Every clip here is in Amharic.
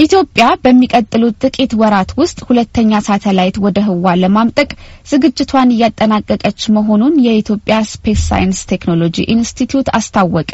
ኢትዮጵያ በሚቀጥሉት ጥቂት ወራት ውስጥ ሁለተኛ ሳተላይት ወደ ህዋ ለማምጠቅ ዝግጅቷን እያጠናቀቀች መሆኑን የኢትዮጵያ ስፔስ ሳይንስ ቴክኖሎጂ ኢንስቲትዩት አስታወቀ።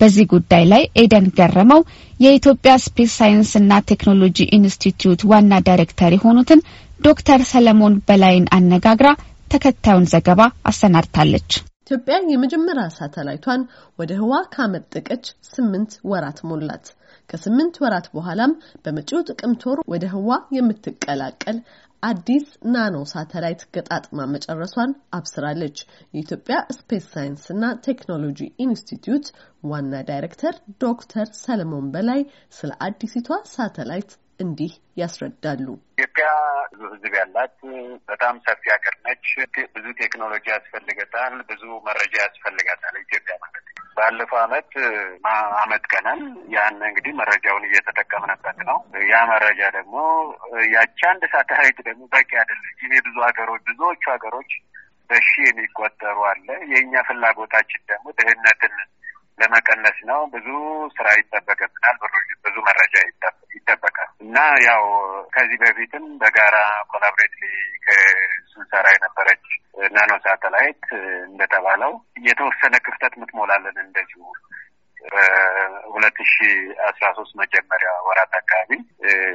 በዚህ ጉዳይ ላይ ኤደን ገረመው የኢትዮጵያ ስፔስ ሳይንስና ቴክኖሎጂ ኢንስቲትዩት ዋና ዳይሬክተር የሆኑትን ዶክተር ሰለሞን በላይን አነጋግራ ተከታዩን ዘገባ አሰናድታለች። ኢትዮጵያ የመጀመሪያ ሳተላይቷን ወደ ህዋ ካመጠቀች ስምንት ወራት ሞላት። ከስምንት ወራት በኋላም በመጪው ጥቅምት ወር ወደ ህዋ የምትቀላቀል አዲስ ናኖ ሳተላይት ገጣጥማ መጨረሷን አብስራለች። የኢትዮጵያ ስፔስ ሳይንስ እና ቴክኖሎጂ ኢንስቲትዩት ዋና ዳይሬክተር ዶክተር ሰለሞን በላይ ስለ አዲሲቷ ሳተላይት እንዲህ ያስረዳሉ። ብዙ ህዝብ ያላት በጣም ሰፊ ሀገር ነች። ብዙ ቴክኖሎጂ ያስፈልገታል። ብዙ መረጃ ያስፈልጋታል ኢትዮጵያ ማለት ባለፈው አመት አመት ቀናል ያን እንግዲህ መረጃውን እየተጠቀምንበት ነው። ያ መረጃ ደግሞ ያቺ አንድ ሳተላይት ደግሞ በቂ አይደለም። ይሄ ብዙ ሀገሮች ብዙዎቹ ሀገሮች በሺ የሚቆጠሩ አለ። የእኛ ፍላጎታችን ደግሞ ድህነትን ለመቀነስ ነው። ብዙ ስራ ይጠበቅብናል። ይጠበቃል እና ያው ከዚህ በፊትም በጋራ collaboratively ስንሰራ የነበረች ናኖ ሳተላይት እንደተባለው የተወሰነ ክፍተት ምትሞላለን እንደዚሁ በሁለት ሺ አስራ ሶስት መጀመሪያ ወራት አካባቢ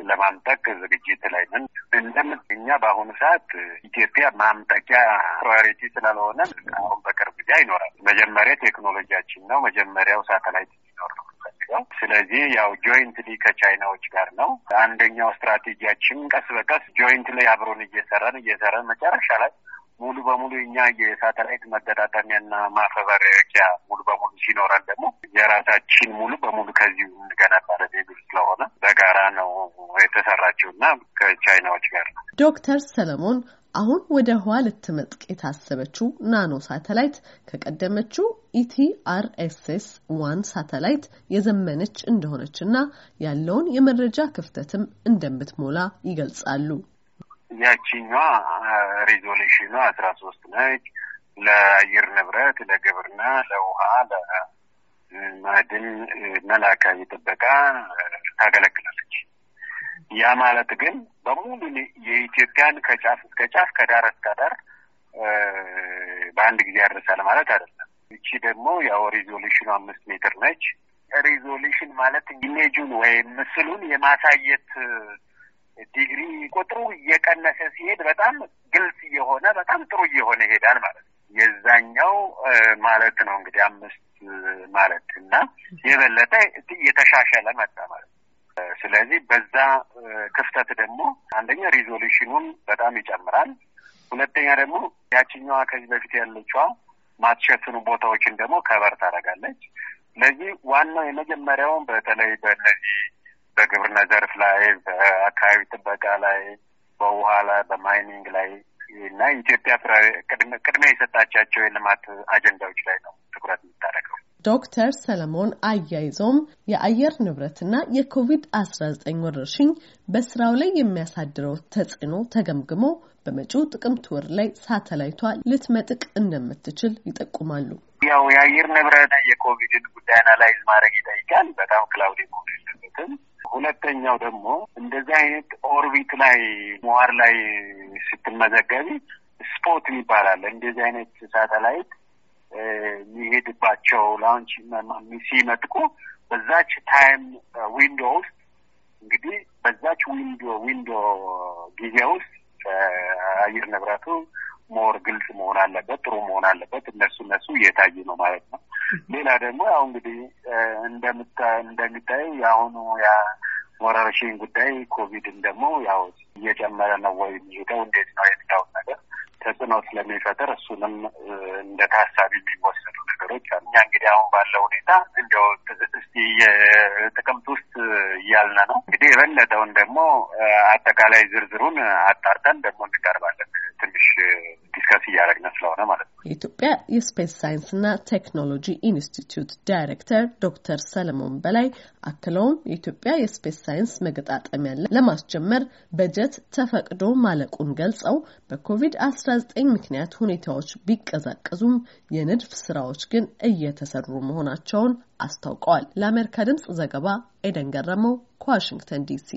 ለማምጠቅ ዝግጅት ላይ ነን። እንደምን እኛ በአሁኑ ሰዓት ኢትዮጵያ ማምጠቂያ priority ስላልሆነ አሁን በቅርብ ጊዜ አይኖራል። መጀመሪያ ቴክኖሎጂያችን ነው። መጀመሪያው ሳተላይት የምንፈልገው። ስለዚህ ያው jointly ከቻይናዎች ጋር ነው። አንደኛው ስትራቴጂያችን ቀስ በቀስ jointly አብረን እየሰራን እየሰራን መጨረሻ ላይ ሙሉ በሙሉ እኛ የሳተላይት መገጣጠሚያና ማፈብረኪያ ሙሉ በሙሉ ሲኖረን ደግሞ የራሳችን ሙሉ በሙሉ ከዚሁ እንገነባለን የሚል ስለሆነ በጋራ ነው የተሰራችው እና ከቻይናዎች ጋር ነው። ዶክተር ሰለሞን አሁን ወደ ህዋ ልትመጥቅ የታሰበችው ናኖ ሳተላይት ከቀደመችው ETRSS One ሳተላይት የዘመነች እንደሆነች እና ያለውን የመረጃ ክፍተትም እንደምትሞላ ይገልጻሉ። ያቺኛዋ resolution ኗ አስራ ሶስት ነች። ለአየር ንብረት፣ ለግብርና፣ ለውሃ፣ ለማዕድን እና ለአካባቢ ጥበቃ ታገለግላለች። ያ ማለት ግን በሙሉ የኢትዮጵያን ከጫፍ እስከ ጫፍ ከዳር እስከ ዳር በአንድ ጊዜ ያደርሳል ማለት አይደለም። ይቺ ደግሞ ያው resolution ኑ አምስት ሜትር ነች። resolution ማለት image ኡን ወይም ምስሉን የማሳየት ዲግሪ ቁጥሩ እየቀነሰ ሲሄድ በጣም ግልጽ እየሆነ በጣም ጥሩ እየሆነ ይሄዳል ማለት ነው። የዛኛው ማለት ነው እንግዲህ አምስት ማለት እና የበለጠ እየተሻሻለ መጣ ማለት ነው። ስለዚህ በዛ ክፍተት ደግሞ አንደኛ resolution ኑን በጣም ይጨምራል። ሁለተኛ ደግሞ ያችኛዋ ከዚህ በፊት ያለችዋ ማትሸፍኑ ቦታዎችን ደግሞ ከበር ታደርጋለች። ስለዚህ ዋናው የመጀመሪያውን በተለይ በእነዚህ በግብርና ዘርፍ ላይ፣ በአካባቢ ጥበቃ ላይ፣ በውሃ ላይ፣ በማይኒንግ ላይ እና ኢትዮጵያ ቅድሚያ የሰጣቻቸው የልማት አጀንዳዎች ላይ ነው ትኩረት የምታደርገው። ዶክተር ሰለሞን አያይዘውም የአየር ንብረትና የኮቪድ አስራ ዘጠኝ ወረርሽኝ በስራው ላይ የሚያሳድረው ተጽዕኖ ተገምግሞ በመጪው ጥቅምት ወር ላይ ሳተላይቷ ልትመጥቅ እንደምትችል ይጠቁማሉ። ያው የአየር ንብረት የኮቪድን ጉዳይ analyze ማድረግ ይጠይቃል። በጣም cloud መሆን የለበትም። ሁለተኛው ደግሞ እንደዚህ አይነት orbit ላይ ምህዋር ላይ ስትመዘገብ spot ይባላል። እንደዚህ አይነት ሳተላይት የሚሄድባቸው launch ሲመጥቁ በዛች time window ውስጥ እንግዲህ በዛች window window ጊዜ ውስጥ አየር ንብረቱ more ግልጽ መሆን አለበት፣ ጥሩ መሆን አለበት። እነሱ እነሱ እየታዩ ነው ማለት ነው። ሌላ ደግሞ ያው እንግዲህ እንደምታ እንደሚታየው የአሁኑ ወረርሽኝ ጉዳይ ኮቪድን ደግሞ ያው እየጨመረ ነው ወይ የሚሄደው እንዴት ነው ተጽዕኖ ስለሚፈጥር እሱንም እንደ ታሳቢ የሚወሰዱ ነገሮች አሉ። እኛ እንግዲህ አሁን ባለው ሁኔታ እንዲያው እስቲ የጥቅምት ውስጥ እያልን ነው እንግዲህ የበለጠውን ደግሞ አጠቃላይ ዝርዝሩን አጣርተን ደግሞ እንቀርባለን ትንሽ discuss እያደረግን ስለሆነ ማለት ነው። የኢትዮጵያ የ space ሳይንስና ቴክኖሎጂ ኢንስቲትዩት ዳይሬክተር ዶክተር ሰለሞን በላይ አክለውም የኢትዮጵያ የ space ሳይንስ መገጣጠሚያ ለማስጀመር በጀት ተፈቅዶ ማለቁን ገልጸው በኮቪድ አስራ ዘጠኝ ምክንያት ሁኔታዎች ቢቀዛቀዙም የንድፍ ስራዎች ግን እየተሰሩ መሆናቸውን አስታውቀዋል። ለአሜሪካ ድምጽ ዘገባ ኤደን ገረመው ከዋሽንግተን ዲሲ